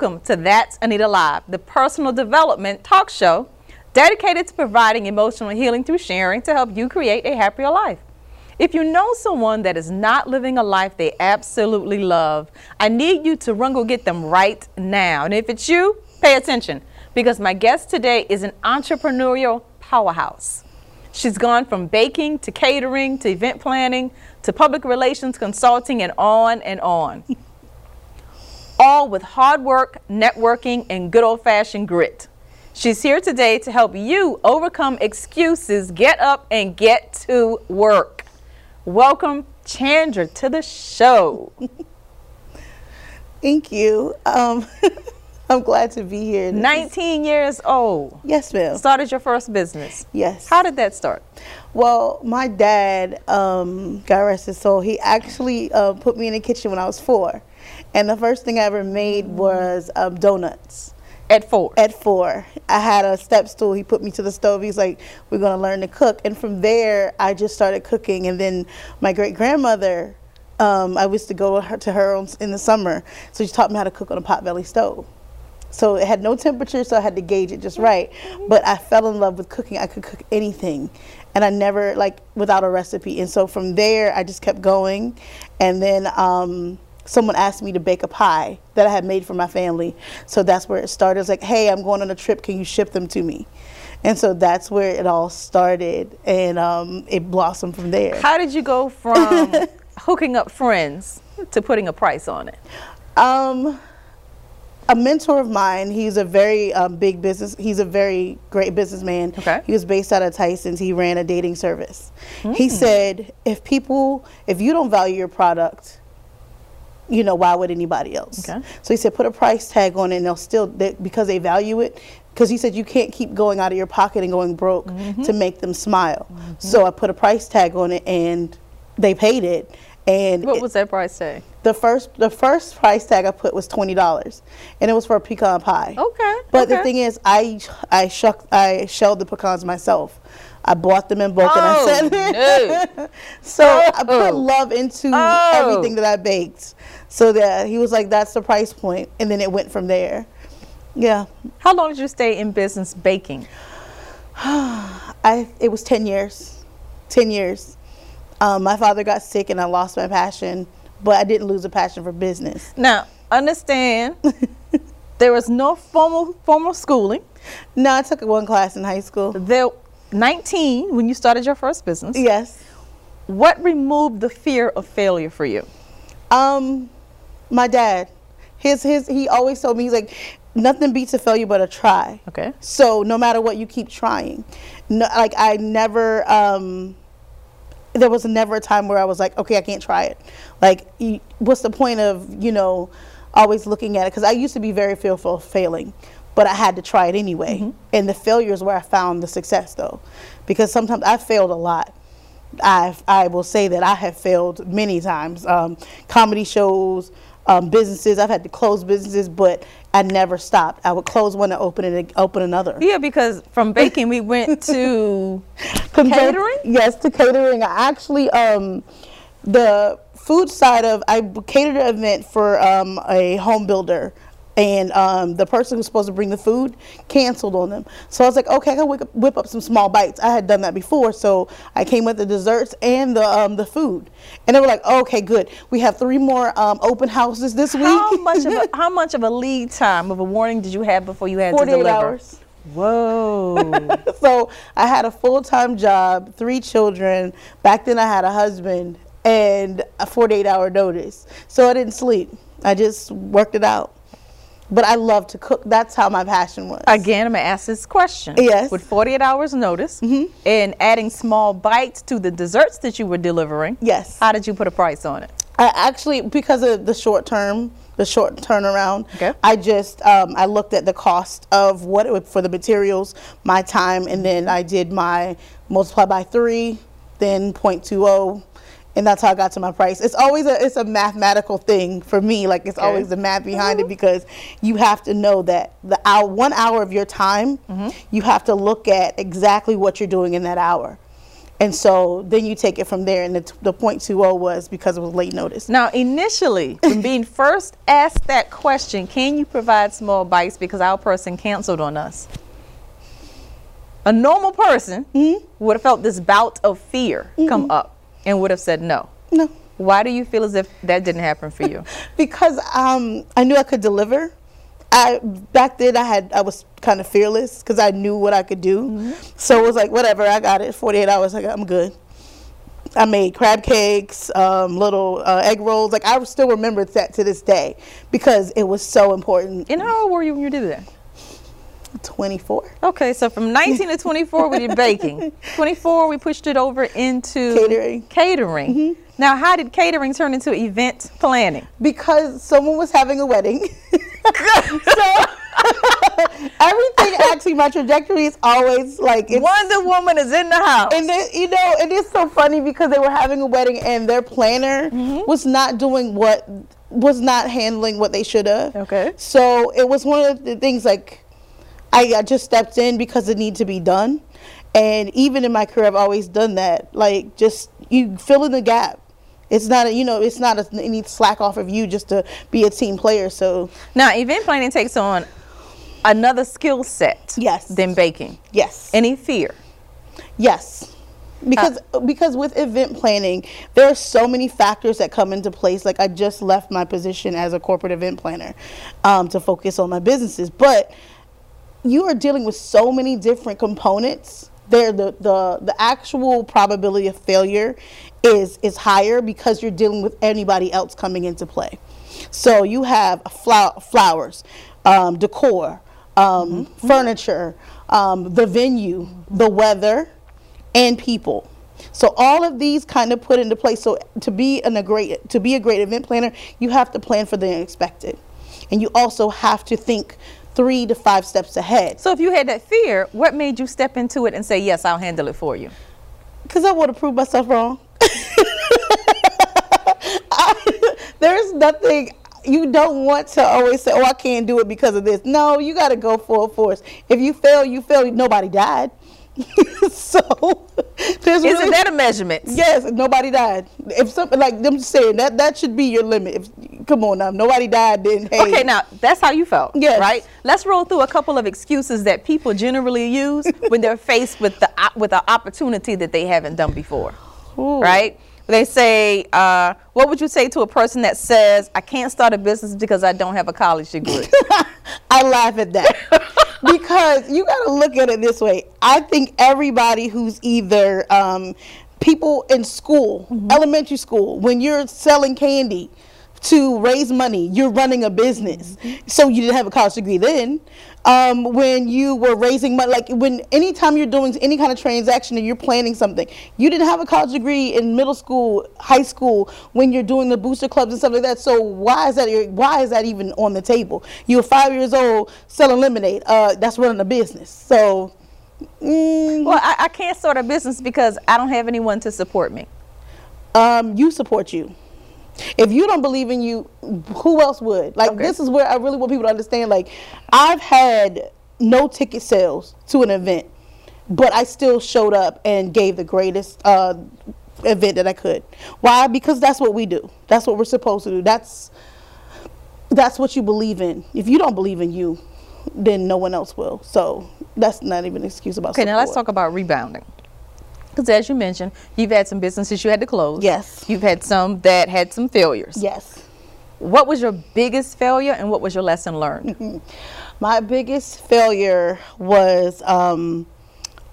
Welcome to That's Anita Live, the personal development talk show dedicated to providing emotional healing through sharing to help you create a happier life. If you know someone that is not living a life they absolutely love, I need you to run go get them right now. And if it's you, pay attention because my guest today is an entrepreneurial powerhouse. She's gone from baking to catering to event planning to public relations consulting and on and on. All with hard work, networking, and good old fashioned grit. She's here today to help you overcome excuses, get up, and get to work. Welcome, Chandra, to the show. Thank you. Um, I'm glad to be here. 19 years old. Yes, ma'am. Started your first business. Yes. How did that start? Well, my dad, um, God rest his soul, he actually uh, put me in the kitchen when I was four. And the first thing I ever made was um, donuts. At four? At four. I had a step stool. He put me to the stove. He's like, we're going to learn to cook. And from there, I just started cooking. And then my great grandmother, um, I used to go to her, to her in the summer. So she taught me how to cook on a potbelly stove. So it had no temperature, so I had to gauge it just right. But I fell in love with cooking. I could cook anything. And I never, like, without a recipe. And so from there, I just kept going. And then um, someone asked me to bake a pie that I had made for my family. So that's where it started. It's like, hey, I'm going on a trip. Can you ship them to me? And so that's where it all started. And um, it blossomed from there. How did you go from hooking up friends to putting a price on it? Um, a mentor of mine. He's a very um, big business. He's a very great businessman. Okay. He was based out of Tyson's. He ran a dating service. Mm. He said, if people, if you don't value your product, you know, why would anybody else? Okay. So he said, put a price tag on it, and they'll still they, because they value it. Because he said you can't keep going out of your pocket and going broke mm -hmm. to make them smile. Mm -hmm. So I put a price tag on it, and they paid it. And what was that price tag? The first the first price tag I put was twenty dollars, and it was for a pecan pie. Okay. But okay. the thing is, I I shuck I shelled the pecans myself. I bought them in bulk oh, and I said, no. so oh. I put love into oh. everything that I baked. So that he was like, that's the price point. and then it went from there. Yeah. How long did you stay in business baking? I it was ten years. Ten years. Um, my father got sick and I lost my passion, but I didn't lose a passion for business. Now, understand, there was no formal formal schooling. No, I took one class in high school. There, 19 when you started your first business. Yes. What removed the fear of failure for you? Um, my dad. His his he always told me he's like nothing beats a failure but a try. Okay. So no matter what, you keep trying. No, like I never um there was never a time where I was like, okay, I can't try it. Like, what's the point of, you know, always looking at it? Because I used to be very fearful of failing, but I had to try it anyway. Mm -hmm. And the failure is where I found the success, though. Because sometimes I failed a lot. I, I will say that I have failed many times. Um, comedy shows, um, businesses. I've had to close businesses, but I never stopped. I would close one and open it, open another. Yeah, because from baking we went to catering. Yes, to catering. I actually um, the food side of I catered an event for um, a home builder and um, the person who's supposed to bring the food canceled on them. So I was like, okay, I can whip, whip up some small bites. I had done that before, so I came with the desserts and the um, the food, and they were like, okay, good. We have three more um, open houses this week. How much of a, how much of a lead time of a warning did you have before you had to deliver? hours. Whoa. so I had a full time job, three children. Back then I had a husband and a 48 hour notice. So I didn't sleep. I just worked it out. But I love to cook. That's how my passion was. Again, I'm going to ask this question. Yes. With 48 hours notice mm -hmm. and adding small bites to the desserts that you were delivering. Yes. How did you put a price on it? I actually, because of the short term, the short turnaround, okay. I just, um, I looked at the cost of what it would, for the materials, my time, and then I did my multiply by three, then 0.20 and that's how I got to my price. It's always a it's a mathematical thing for me. Like it's okay. always the math behind mm -hmm. it mm-hmm. because you have to know that the hour one hour of your time, mm -hmm. you have to look at exactly what you're doing in that hour. And so then you take it from there. And the, t- the 0.20 was because it was late notice. Now, initially, when being first asked that question, can you provide small bites because our person canceled on us? A normal person Mm-hmm. would have felt this bout of fear come up and would have said no. No. Why do you feel as if that didn't happen for you? because um, I knew I could deliver. I back then I had I was kind of fearless because I knew what I could do. So it was like whatever I got it. Forty eight hours, I got, I'm good. I made crab cakes, um, little uh, egg rolls. Like I still remember that to this day because it was so important. and how old were you when you did that? Twenty four Okay, so from 19 to 24, we did baking. 24, we pushed it over into Catering. Catering. Now, how did catering turn into event planning? because someone was having a wedding. so everything actually my trajectory is always like it's Wonder Woman is in the house. And you know, it is so funny because they were having a wedding and their planner Mm-hmm. was not doing what was not handling what they should have. Okay. So it was one of the things like I, I just stepped in because it needed to be done. And even in my career I've always done that. Like just you fill in the gap. It's not a, you know, it's not a, any slack off of you just to be a team player. So now, event planning takes on another skill set Yes. than baking. yes. Any fear? Yes. Because because with event planning, there are so many factors that come into place. Like I just left my position as a corporate event planner um, to focus on my businesses, but you are dealing with so many different components. There, the the the actual probability of failure is is higher because you're dealing with anybody else coming into play. So you have flow- flowers, um, decor, um, furniture, um, the venue, the weather, and people. So all of these kind of put into place. So to be an, a great to be a great event planner, you have to plan for the unexpected, and you also have to think three to five steps ahead. So, if you had that fear, what made you step into it and say, Yes, I'll handle it for you? Because I want to prove myself wrong. I, there's nothing you don't want to always say, "Oh, I can't do it because of this." No, you got to go full force. If you fail, you fail. Nobody died, so there's Isn't really, that a measurement? yes, nobody died. If something like them saying that, that should be your limit. If, come on now, nobody died. Then hey, Okay, now that's how you felt, Yes. right? Let's roll through a couple of excuses that people generally use when they're faced with the with an opportunity that they haven't done before, Ooh. right? They say, uh, "What would you say to a person that says I can't start a business because I don't have a college degree?" I laugh at that because you got to look at it this way. I think everybody who's either um, people in school, elementary school, when you're selling candy to raise money, you're running a business. So you didn't have a college degree then. Um, when you were raising money, like when anytime you're doing any kind of transaction and you're planning something, you didn't have a college degree in middle school, high school, when you're doing the booster clubs and stuff like that. So why is that? Why is that even on the table? You're five years old selling lemonade. Uh, that's running a business. So. Mm, well, I, I can't start a business because I don't have anyone to support me. um, you support you. If you don't believe in you, who else would? Like Okay. this is where I really want people to understand. Like I've had no ticket sales to an event, but I still showed up and gave the greatest uh, event that I could. Why? Because that's what we do. That's what we're supposed to do. That's that's what you believe in. If you don't believe in you, then no one else will. So that's not even an excuse about. Okay, now let's talk about rebounding. Because as you mentioned, you've had some businesses you had to close. Yes. You've had some that had some failures. Yes. What was your biggest failure and what was your lesson learned? My biggest failure was, um,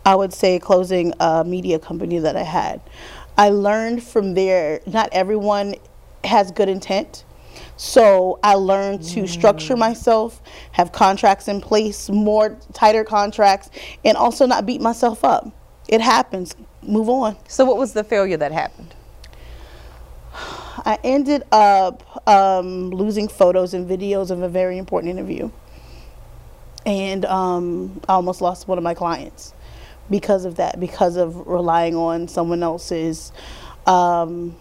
I would say, closing a media company that I had. I learned from there, not everyone has good intent. So I learned to structure myself, have contracts in place, more tighter contracts, and also not beat myself up. It happens. Move on. so, what was the failure that happened? I ended up um, losing photos and videos of a very important interview. And um, I almost lost one of my clients because of that, because of relying on someone else's, um,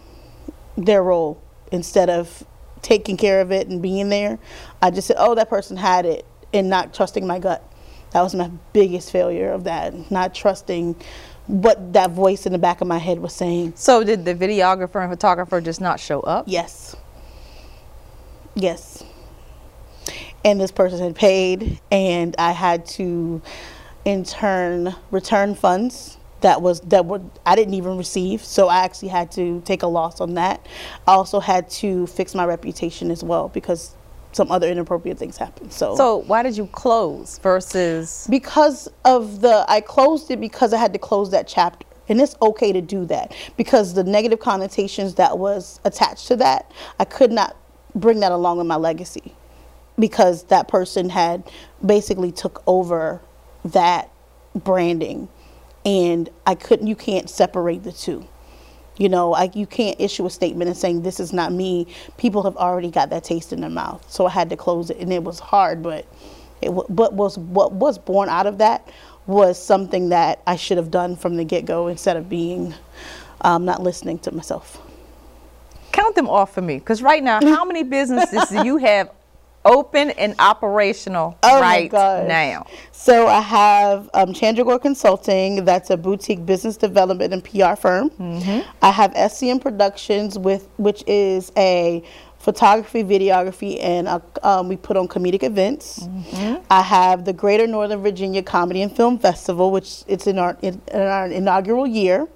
their role instead of taking care of it and being there. I just said, oh, that person had it and not trusting my gut. That was my biggest failure of that, not trusting what that voice in the back of my head was saying. So did the videographer and photographer just not show up? Yes. Yes. And this person had paid, and I had to, in turn, return funds that was that were I didn't even receive. So I actually had to take a loss on that. I also had to fix my reputation as well because some other inappropriate things happened. So So why did you close versus because of the I closed it because I had to close that chapter. And it's okay to do that because the negative connotations that was attached to that, I could not bring that along with my legacy because that person had basically took over that branding and I couldn't you can't separate the two. You know, like you can't issue a statement and saying this is not me. People have already got that taste in their mouth, so I had to close it, and it was hard. But it what was what was born out of that was something that I should have done from the get go instead of being um, not listening to myself. count them off for me? Because right now, how many businesses do you have open and operational Oh right now? So I have um, Chandragore Consulting. That's a boutique business development and PR firm. I have SCM Productions, with which is a photography, videography, and uh, um, we put on comedic events. I have the Greater Northern Virginia Comedy and Film Festival, which it's in our in, in our inaugural year.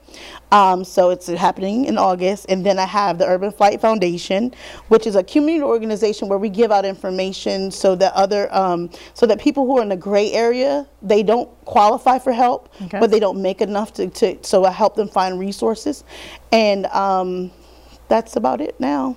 Um, so it's happening in August, and then I have the Urban Flight Foundation, which is a community organization where we give out information so that other um, so that people who are in the gray area they don't qualify for help, Okay. but they don't make enough to, to so I help them find resources, and um, that's about it now.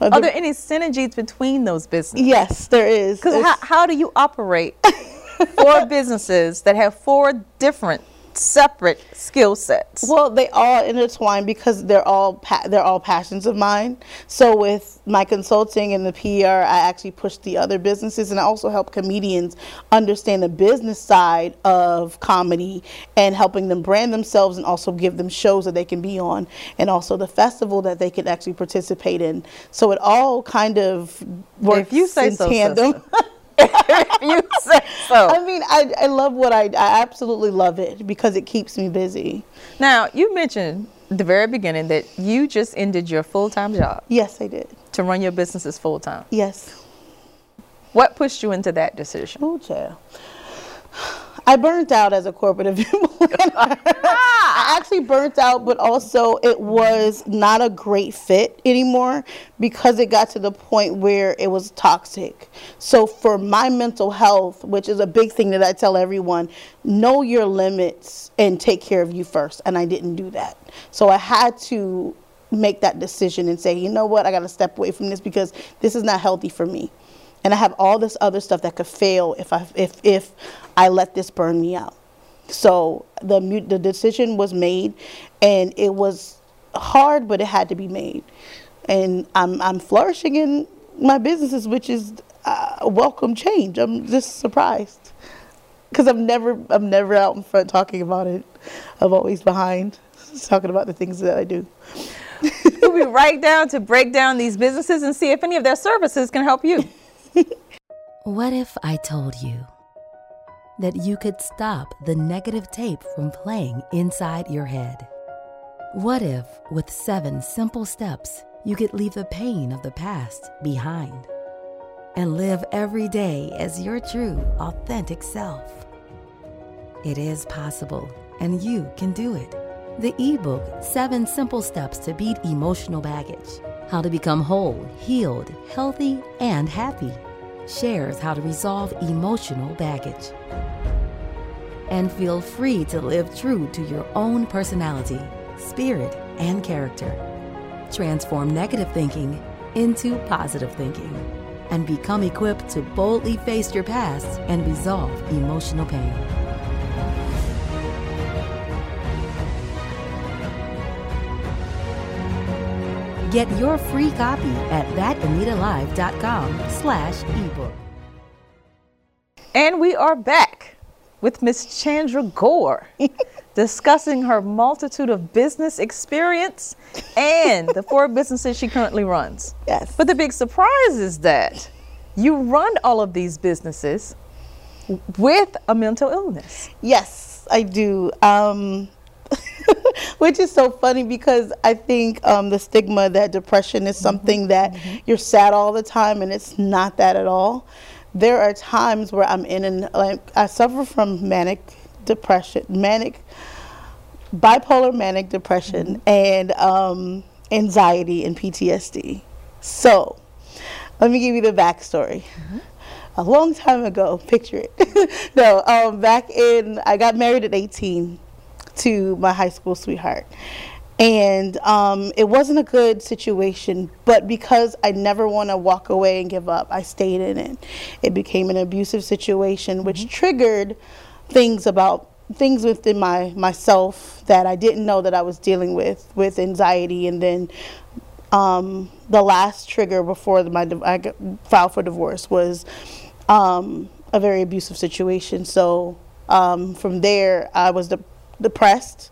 Uh, Are there any synergies between those businesses? yes, there is. Because how, how do you operate four businesses that have four different separate skill sets? Well, they all intertwine because they're all pa- they're all passions of mine. So with my consulting and the PR, I actually push the other businesses, and I also help comedians understand the business side of comedy and helping them brand themselves, and also give them shows that they can be on, and also the festival that they can actually participate in. So it all kind of works you say in so, tandem. if you say so. I mean, I, I love what I I absolutely love it because it keeps me busy. Now, you mentioned at the very beginning that you just ended your full time job Yes, I did. to run your businesses full time. Yes. What pushed you into that decision? Oh, child. I burnt out as a corporate employee. I actually burnt out, but also it was not a great fit anymore because it got to the point where it was toxic. So, for my mental health, which is a big thing that I tell everyone, know your limits and take care of you first. And I didn't do that. So, I had to make that decision and say, you know what, I got to step away from this because this is not healthy for me and I have all this other stuff that could fail if I if if I let this burn me out. So the the decision was made, and it was hard, but it had to be made. And I'm I'm flourishing in my businesses, which is a welcome change. I'm just surprised because I'm never I'm never out in front talking about it. I'm always behind talking about the things that I do. we'll be right down to break down these businesses and see if any of their services can help you. What if I told you that you could stop the negative tape from playing inside your head? What if, with seven simple steps, you could leave the pain of the past behind and live every day as your true, authentic self? It is possible, and you can do it. The ebook, Seven Simple Steps to Beat Emotional Baggage How to Become Whole, Healed, Healthy, and Happy, shares how to resolve emotional baggage. And feel free to live true to your own personality, spirit, and character. Transform negative thinking into positive thinking and become equipped to boldly face your past and resolve emotional pain. Get your free copy at thatanitalive.com slash ebook. And we are back with Miss Chandra Gore discussing her multitude of business experience and the four businesses she currently runs. Yes. But the big surprise is that you run all of these businesses with a mental illness. Yes, I do. Um, which is so funny because I think um, the stigma that depression is something that you're sad all the time, and it's not that at all. There are times where I'm in and like I suffer from manic depression, manic bipolar manic depression, and um, anxiety and PTSD. So, let me give you the backstory. A long time ago, picture it. no, um, back in, I got married at 18 to my high school sweetheart. And um, it wasn't a good situation, but because I never want to walk away and give up, I stayed in it. It became an abusive situation, which triggered things about things within my myself that I didn't know that I was dealing with, with anxiety, and then um, the last trigger before the, my I filed for divorce was um, a very abusive situation. So um, from there, I was de- depressed,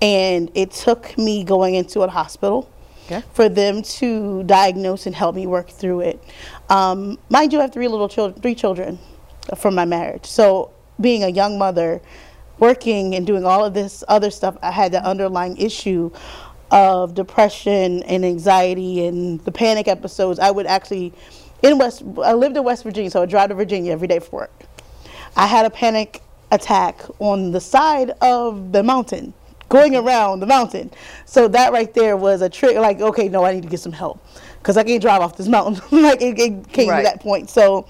and it took me going into a hospital Okay. for them to diagnose and help me work through it. Um, mind you, I have three little children, three children from my marriage. So being a young mother, working and doing all of this other stuff, I had the underlying issue of depression and anxiety and the panic episodes. I would actually, in West, I lived in West Virginia, so I drive to Virginia every day for work. I had a panic attack on the side of the mountain, going around the mountain. So that right there was a trick. Like, okay, no, I need to get some help because I can't drive off this mountain. like it, it came Right. to that point. So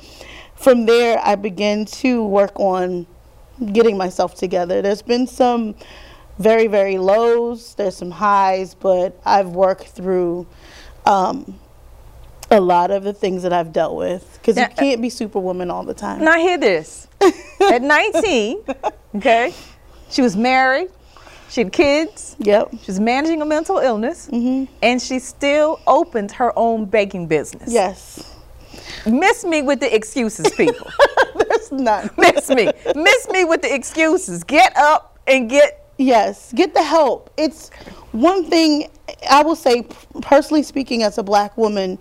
from there, I began to work on getting myself together. There's been some very, very lows. There's some highs, but I've worked through um, a lot of the things that I've dealt with because you can't be superwoman all the time. Now hear this. At 19, okay, she was married, she had kids, Yep. she was managing a mental illness, Mm-hmm. and she still opened her own baking business. Yes. Miss me with the excuses, people. There's none. Miss me. Miss me with the excuses. Get up and get. Yes, get the help. It's one thing I will say, personally speaking, as a black woman,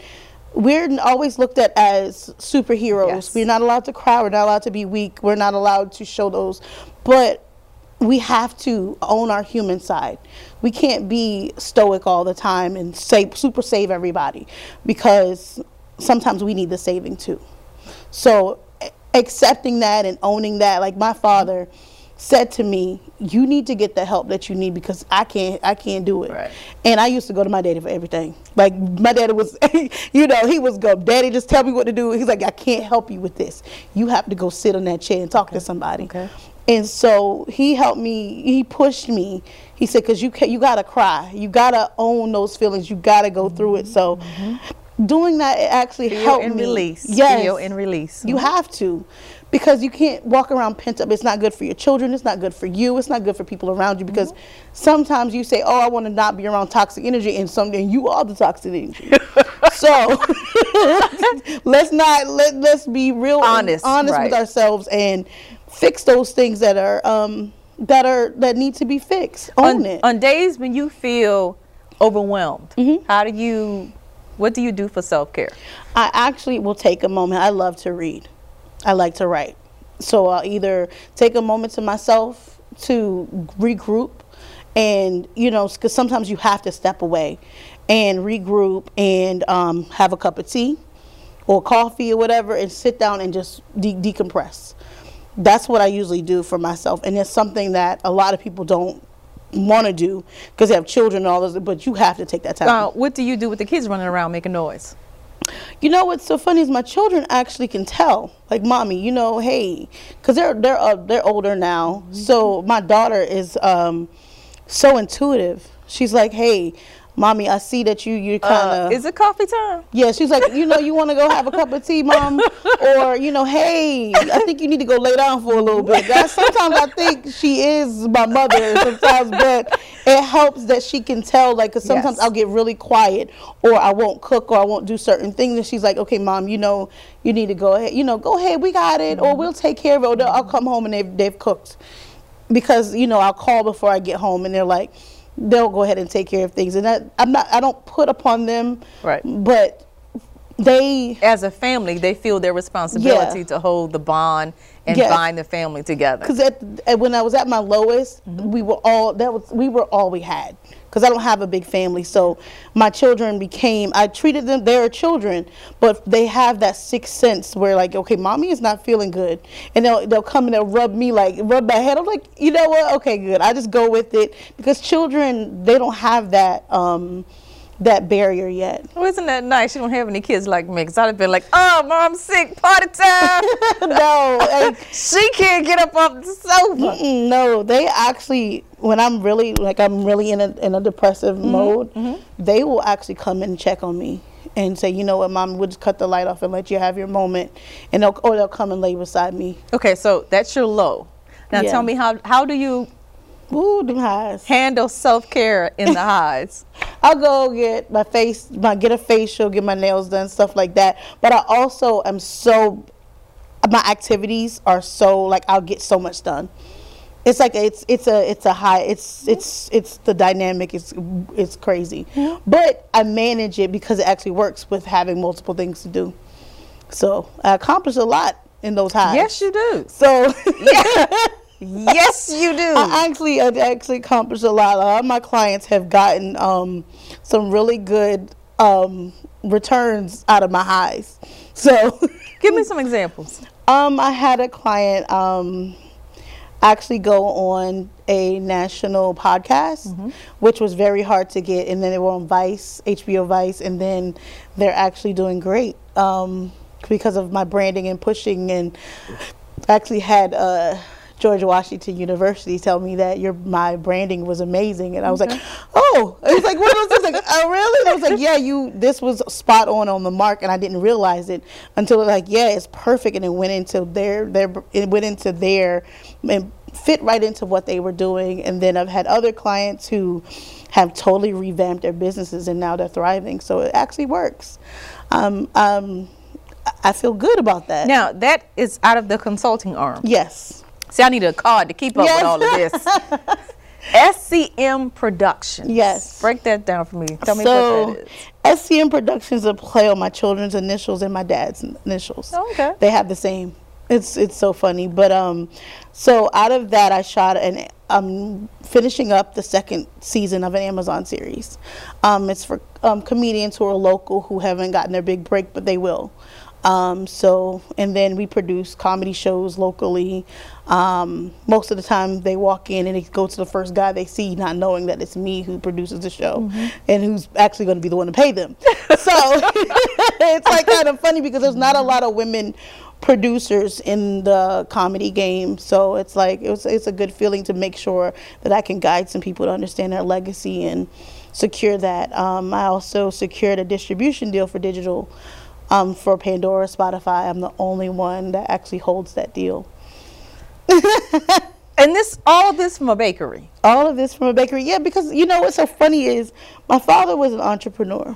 we're always looked at as superheroes. Yes. We're not allowed to cry. We're not allowed to be weak. We're not allowed to show those. But we have to own our human side. We can't be stoic all the time and super save everybody because sometimes we need the saving too. So accepting that and owning that, like my father said to me, you need to get the help that you need because I can't I can't do it. Right. And I used to go to my daddy for everything. Like my daddy was you know, he was go, Daddy just tell me what to do. He's like, I can't help you with this. You have to go sit on that chair and talk to somebody. Okay. And so he helped me. He pushed me. He said, "Cause you you gotta cry. You gotta own those feelings. You gotta go through it." So, mm-hmm. doing that it actually Feel helped and me. release. Yes, Feel and release. you mm-hmm. have to, because you can't walk around pent up. It's not good for your children. It's not good for you. It's not good for people around you. Because sometimes you say, "Oh, I want to not be around toxic energy," and someday you are the toxic energy. so let's not let let's be real Honest, honest with ourselves and fix those things that are um that are that need to be fixed. Own on, it. on days when you feel overwhelmed, Mm-hmm. how do you, what do you do for self care? I actually will take a moment. I love to read. I like to write. So I'll either take a moment to myself to regroup and, you know, because sometimes you have to step away and regroup and um, have a cup of tea or coffee or whatever and sit down and just de- decompress. That's what I usually do for myself. And it's something that a lot of people don't want to do because they have children and all this, but you have to take that time. What do you do with the kids running around making noise? You know what's so funny is my children actually can tell, like, mommy, you know, hey, because they're they're uh, they're older now. So my daughter is um, so intuitive. She's like, hey, mommy, I see that you you kind Uh, of is it coffee time? yeah. She's like, you know, you want to go have a cup of tea, mom, or you know, hey, I think you need to go lay down for a little bit. That, sometimes I think she is my mother, sometimes, but it helps that she can tell. Like, cause sometimes Yes. I'll get really quiet, or I won't cook, or I won't do certain things, and she's like, okay, mom, you know, you need to go ahead, you know, go ahead, we got it, or we'll take care of it. Or I'll come home and they've they've cooked because you know I'll call before I get home, and they're like, they'll go ahead and take care of things, and that, I'm not, I don't put upon them, Right. But they as a family, they feel their responsibility Yeah. to hold the bond and Yes. bind the family together. because when I was at my lowest, we were all that was we were all we had. Because I don't have a big family, so my children became. I treated them. They're children, but they have that sixth sense where like, okay, mommy is not feeling good, and they'll they'll come and they'll rub me like rub my head. I'm like, you know what? Okay, good. I just go with it because children they don't have that um that barrier yet. Oh, isn't that nice? You don't have any kids like me, because I'd have been like, oh, mom's sick, party time. no, like, she can't get up off the sofa. Mm, no, they actually when I'm really like I'm really in a in a depressive mode, they will actually come and check on me and say, you know what, mom, we'll just cut the light off and let you have your moment, and they'll or they'll come and lay beside me. Okay, so that's your low. Now Yeah. tell me how how do you Ooh, them highs. handle self care in the highs? I'll go get my face, my get a facial, get my nails done, stuff like that. But I also am so, my activities are so like I'll get so much done. It's like it's it's a it's a high it's it's it's the dynamic it's it's crazy, but I manage it because it actually works with having multiple things to do. So I accomplish a lot in those highs. yes, you do. So Yes, you do. I actually I actually accomplished a lot. A lot of my clients have gotten um, some really good um, returns out of my highs. So Give me some examples. um, I had a client um, actually go on a national podcast, which was very hard to get, and then they were on Vice, HBO Vice, and then they're actually doing great um, because of my branding and pushing. And I actually had uh, George Washington University tell me that your my branding was amazing, and I was like, oh, it was like one of those things, like, oh really? And I was like, yeah, you this was spot on on the mark, and I didn't realize it until like, yeah, it's perfect, and it went into their their it went into their and fit right into what they were doing, and then I've had other clients who have totally revamped their businesses and now they're thriving, so it actually works. Um, um, I feel good about that. Now that is out of the consulting arm. yes. See, I need a card to keep up Yes. with all of this. SCM Productions. Yes. Break that down for me. Tell me so, what that is. SCM Productions a play on my children's initials and my dad's initials. Oh, okay. They have the same. It's it's so funny, but um, so out of that I shot an um finishing up the second season of an Amazon series. Um, it's for um, comedians who are local who haven't gotten their big break, but they will. Um, so and then we produce comedy shows locally. Um, most of the time they walk in and they go to the first guy they see, not knowing that it's me who produces the show and who's actually going to be the one to pay them. so it's like kind of funny because there's not a lot of women producers in the comedy game. So it's like it was, it's a good feeling to make sure that I can guide some people to understand their legacy and secure that. Um, I also secured a distribution deal for digital um, for Pandora, Spotify. I'm the only one that actually holds that deal. And this, all of this from a bakery. All of this from a bakery. Yeah, because you know what's so funny is my father was an entrepreneur,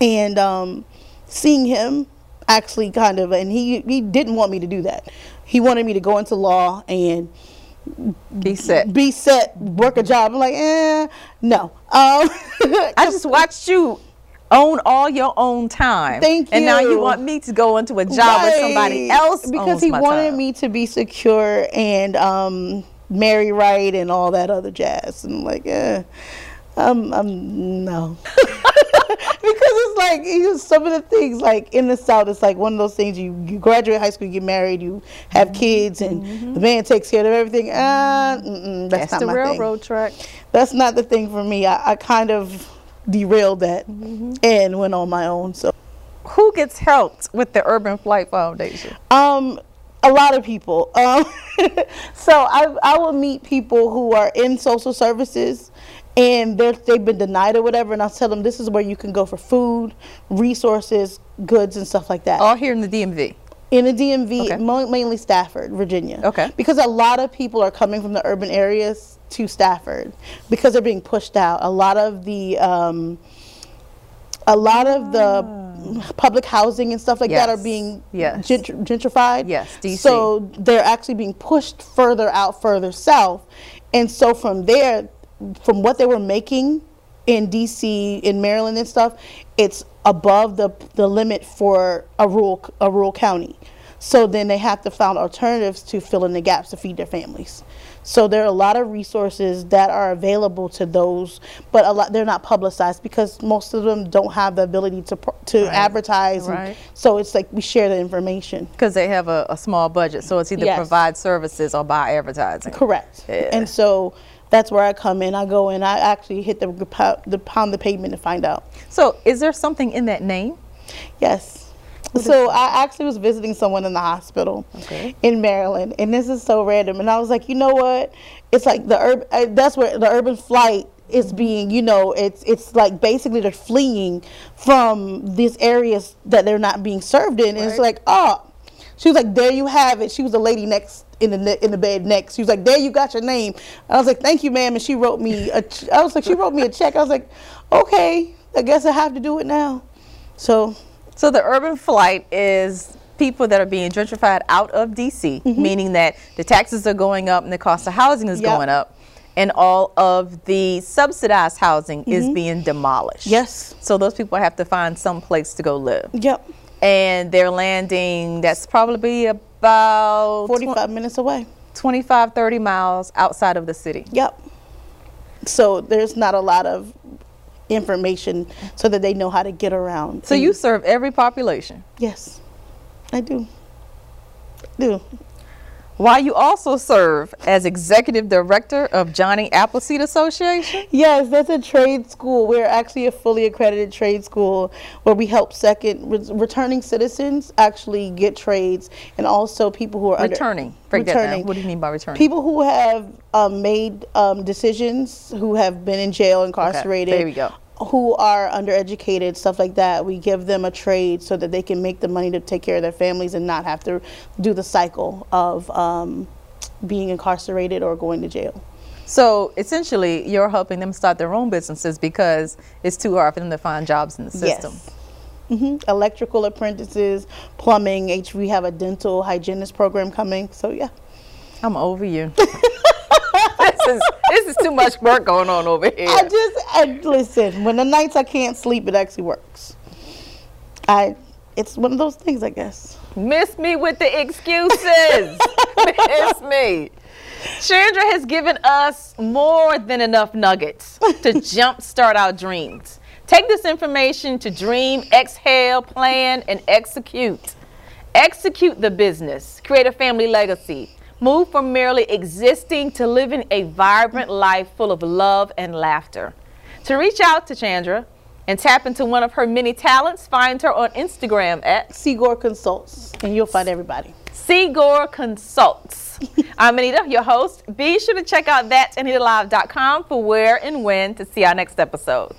and um, seeing him actually kind of, and he he didn't want me to do that. He wanted me to go into law and Be set. be set, work a job. I'm like, eh, no. Um, I just watched you own all your own time. Thank you. And now you want me to go into a job with somebody else because he wanted time. me to be secure and um, marry right and all that other jazz. And I'm like, eh, um, um, no. because it's like you know, some of the things like in the south it's like one of those things you, you graduate high school you get married you have Mm-hmm. kids and the man takes care of everything uh, that's, That's not the my railroad thing track. that's not the thing for me I, I kind of derailed that Mm-hmm. and went on my own so Who gets helped with the Urban Flight Foundation? Um, a lot of people. Um, so I I will meet people who are in social services, and they're they've been denied or whatever, and I'll tell them this is where you can go for food, resources, goods, and stuff like that. All here in the DMV. In the DMV, Okay. mainly Stafford, Virginia. Okay. Because a lot of people are coming from the urban areas to Stafford because they're being pushed out. A lot of the um, a lot of the public housing and stuff like that are being Yes. gentr- gentrified. Yes, DC. So they're actually being pushed further out, further south, and so from there, from what they were making in DC, in Maryland and stuff, it's above the the limit for a rural a rural county. So then they have to find alternatives to fill in the gaps to feed their families. So there are a lot of resources that are available to those, but a lot they're not publicized because most of them don't have the ability to to advertise. Right. so it's like we share the information. Because they have a, a small budget, so it's either Yes. provide services or buy advertising. Correct. Yeah. And so that's where I come in. I go in. I actually hit the the pound the pavement to find out. So, is there something in that name? Yes. So I actually was visiting someone in the hospital Okay. in Maryland, and this is so random. And I was like, you know what? It's like the urban. Uh, that's where the urban flight is being. You know, it's it's like basically they're fleeing from these areas that they're not being served in. And it's like, oh, she was like, there you have it. She was the lady next in the in the bed next. She was like, there you got your name. I was like, thank you, ma'am. And she wrote me. A ch- I was like, she wrote me a check. I was like, okay, I guess I have to do it now. So So, the urban flight is people that are being gentrified out of DC, mm-hmm. meaning that the taxes are going up and the cost of housing is Yep. going up, and all of the subsidized housing is mm-hmm. being demolished. Yes. So, those people have to find some place to go live. Yep. And they're landing, that's probably about 45 minutes away. 25, 30 miles outside of the city. Yep. So there's not a lot of information so that they know how to get around. So, you serve every population. Yes. I do. Do. While you also serve as executive director of Johnny Appleseed Association. Yes, that's a trade school. We're actually a fully accredited trade school where we help second re- returning citizens actually get trades and also people who are under- Returning. Down. returning. What do you mean by returning? People who have um, made um, decisions, who have been in jail, incarcerated, there we go. Who are undereducated, stuff like that. We give them a trade so that they can make the money to take care of their families and not have to do the cycle of um, being incarcerated or going to jail. So essentially, you're helping them start their own businesses because it's too hard for them to find jobs in the system. Yes. hmm Electrical apprentices, plumbing, H. We have a dental hygienist program coming. So yeah. I'm over you. this is this is too much work going on over here. I just I, listen. When the nights I can't sleep, it actually works. I. It's one of those things, I guess. Miss me with the excuses. Miss me. Chandra has given us more than enough nuggets to jumpstart our dreams. Take this information to dream, exhale, plan, and execute. Execute the business, create a family legacy, move from merely existing to living a vibrant life full of love and laughter. To reach out to Chandra and tap into one of her many talents, find her on Instagram at Seagore Consults, and you'll find everybody. Seagore Consults. I'm Anita, your host. Be sure to check out that for where and when to see our next episode.